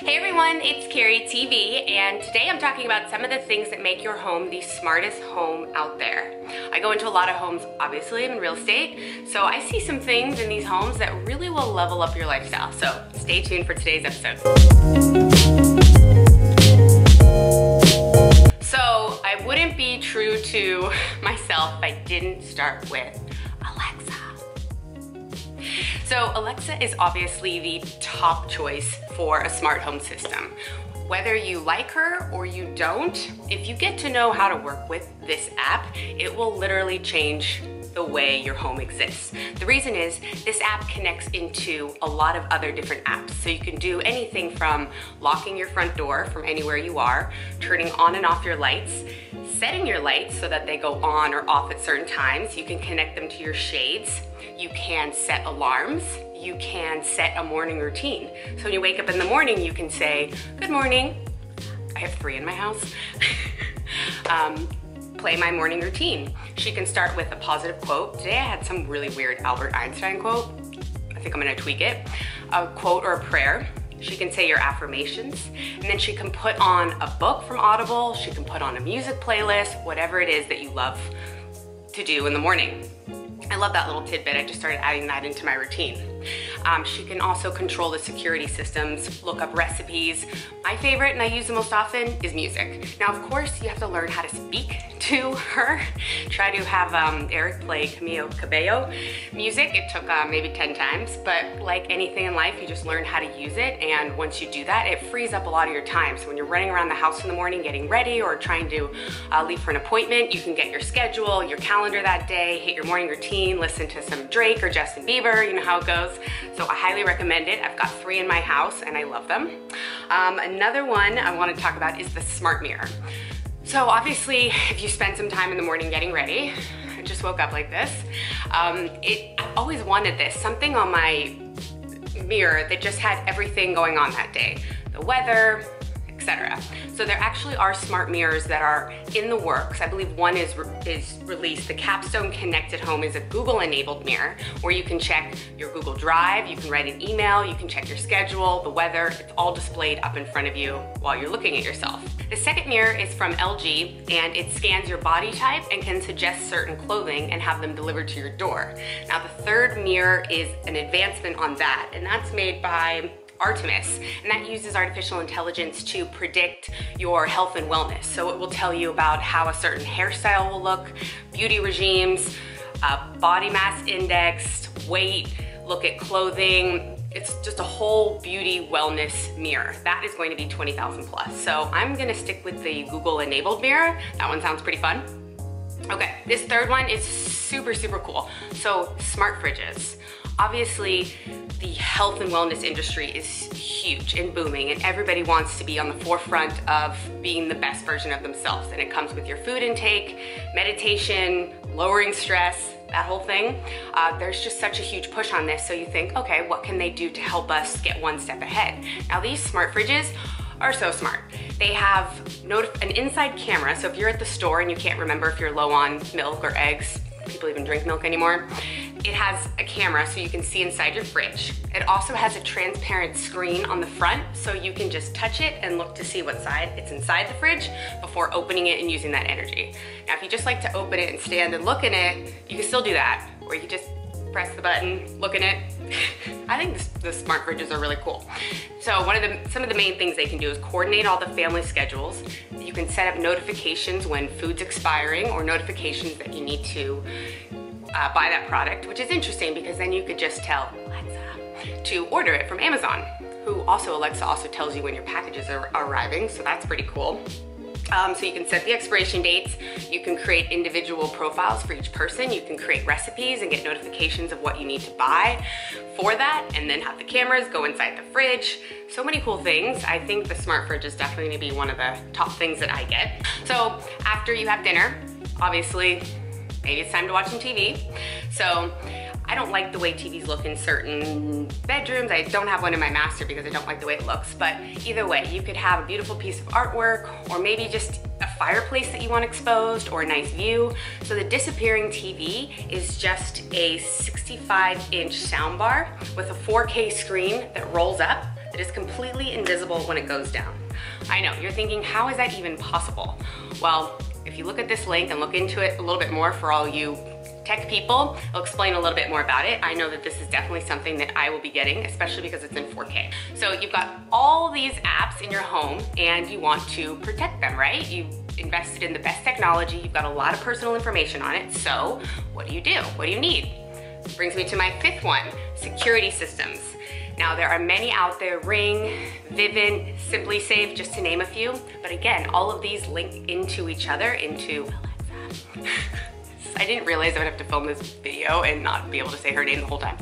Hey everyone, it's Carrie TV, and today I'm talking about some of the things that make your home the smartest home out there. I go into a lot of homes, obviously, I'm in real estate, so I see some things in these homes that really will level up your lifestyle. So stay tuned for today's episode. So I wouldn't be true to myself if I didn't start with. So Alexa is obviously the top choice for a smart home system. Whether you like her or you don't, if you get to know how to work with this app, it will literally change the way your home exists. The reason is this app connects into a lot of other different apps. So you can do anything from locking your front door from anywhere you are, turning on and off your lights, setting your lights so that they go on or off at certain times. You can connect them to your shades. You can set alarms. You can set a morning routine. So when you wake up in the morning, you can say, good morning. I have three in my house. um, play my morning routine. She can start with a positive quote. Today I had some really weird Albert Einstein quote. I think I'm gonna tweak it. A quote or a prayer. She can say your affirmations, and then she can put on a book from Audible, she can put on a music playlist, whatever it is that you love to do in the morning. I love that little tidbit. I just started adding that into my routine. Um, she can also control the security systems, look up recipes. My favorite, and I use the most often, is music. Now, of course, you have to learn how to speak to her. Try to have um, Eric play Camila Cabello music. It took uh, maybe 10 times, but like anything in life, you just learn how to use it. And once you do that, it frees up a lot of your time. So when you're running around the house in the morning getting ready or trying to uh, leave for an appointment, you can get your schedule, your calendar that day, hit your morning routine, listen to some Drake or Justin Bieber, you know how it goes. So I highly recommend it. I've got three in my house and I love them. Um, another one I wanna talk about is the smart mirror. So obviously, if you spend some time in the morning getting ready, I just woke up like this, um, it, I've always wanted this, something on my mirror that just had everything going on that day. The weather, So there actually are smart mirrors that are in the works. I believe one is, re is released. The Capstone Connected Home is a Google enabled mirror where you can check your Google Drive, you can write an email, you can check your schedule, the weather, it's all displayed up in front of you while you're looking at yourself. The second mirror is from LG and it scans your body type and can suggest certain clothing and have them delivered to your door. Now the third mirror is an advancement on that and that's made by Artemis, and that uses artificial intelligence to predict your health and wellness. So it will tell you about how a certain hairstyle will look, beauty regimes, uh, body mass index, weight, look at clothing, it's just a whole beauty wellness mirror. That is going to be 20,000 plus. So I'm gonna stick with the Google enabled mirror. That one sounds pretty fun. Okay, this third one is super, super cool. So smart fridges. Obviously, the health and wellness industry is huge and booming and everybody wants to be on the forefront of being the best version of themselves. And it comes with your food intake, meditation, lowering stress, that whole thing. Uh, there's just such a huge push on this. So you think, okay, what can they do to help us get one step ahead? Now these smart fridges are so smart. They have an inside camera, so if you're at the store and you can't remember if you're low on milk or eggs, people even drink milk anymore, it has a camera so you can see inside your fridge. It also has a transparent screen on the front so you can just touch it and look to see what side it's inside the fridge before opening it and using that energy. Now if you just like to open it and stand and look in it, you can still do that. Or you can just press the button, look in it. I think the smart fridges are really cool. So one of the, some of the main things they can do is coordinate all the family schedules. You can set up notifications when food's expiring or notifications that you need to uh, buy that product, which is interesting because then you could just tell Alexa to order it from Amazon, who also, Alexa also tells you when your packages are arriving, so that's pretty cool. Um, so you can set the expiration dates, you can create individual profiles for each person, you can create recipes and get notifications of what you need to buy for that, and then have the cameras go inside the fridge. So many cool things. I think the smart fridge is definitely gonna be one of the top things that I get. So after you have dinner, obviously maybe it's time to watch some TV. So I don't like the way TVs look in certain bedrooms. I don't have one in my master because I don't like the way it looks. But either way, you could have a beautiful piece of artwork or maybe just a fireplace that you want exposed or a nice view. So the disappearing TV is just a 65 inch soundbar with a 4K screen that rolls up that is completely invisible when it goes down. I know, you're thinking, how is that even possible? Well, if you look at this link and look into it a little bit more for all you tech people. I'll explain a little bit more about it. I know that this is definitely something that I will be getting, especially because it's in 4K. So you've got all these apps in your home and you want to protect them, right? You invested in the best technology, you've got a lot of personal information on it, so what do you do? What do you need? Brings me to my fifth one, security systems. Now there are many out there, Ring, Vivint, SimpliSafe, just to name a few. But again, all of these link into each other into Alexa. I didn't realize I would have to film this video and not be able to say her name the whole time.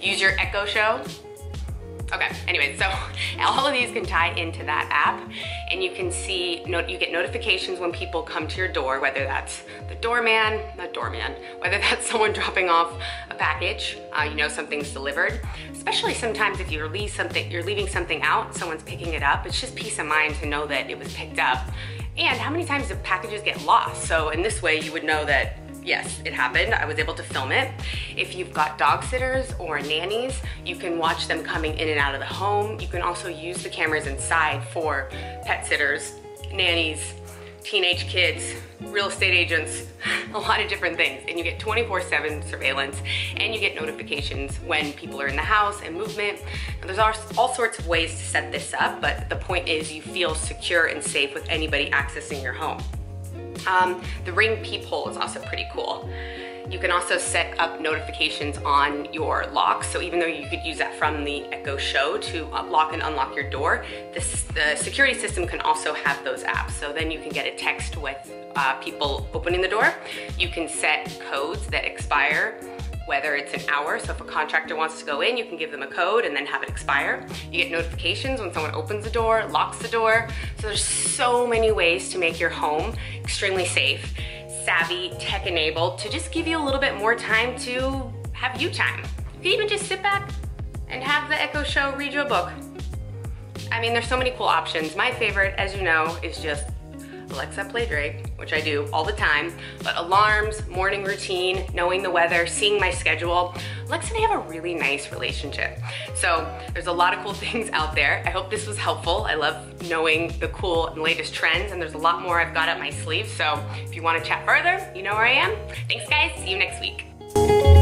Use your Echo Show. Okay, anyway, so all of these can tie into that app and you can see, you get notifications when people come to your door, whether that's the doorman, not doorman, whether that's someone dropping off a package, uh, you know something's delivered. Especially sometimes if you're, leave something, you're leaving something out, someone's picking it up, it's just peace of mind to know that it was picked up. And how many times do packages get lost? So in this way, you would know that yes, it happened. I was able to film it. If you've got dog sitters or nannies, you can watch them coming in and out of the home. You can also use the cameras inside for pet sitters, nannies, teenage kids, real estate agents, a lot of different things. And you get 24-7 surveillance and you get notifications when people are in the house and movement. And there's all sorts of ways to set this up, but the point is you feel secure and safe with anybody accessing your home. Um, the ring peephole is also pretty cool. You can also set up notifications on your lock. So even though you could use that from the Echo Show to lock and unlock your door, this, the security system can also have those apps. So then you can get a text with uh, people opening the door. You can set codes that expire whether it's an hour, so if a contractor wants to go in, you can give them a code and then have it expire. You get notifications when someone opens the door, locks the door. So there's so many ways to make your home extremely safe, savvy, tech enabled, to just give you a little bit more time to have you time. You can even just sit back and have the Echo Show read you a book. I mean, there's so many cool options. My favorite, as you know, is just Alexa play Drake, which I do all the time, but alarms, morning routine, knowing the weather, seeing my schedule. Alexa and I have a really nice relationship. So there's a lot of cool things out there. I hope this was helpful. I love knowing the cool and latest trends and there's a lot more I've got up my sleeve. So if you wanna chat further, you know where I am. Thanks guys, see you next week.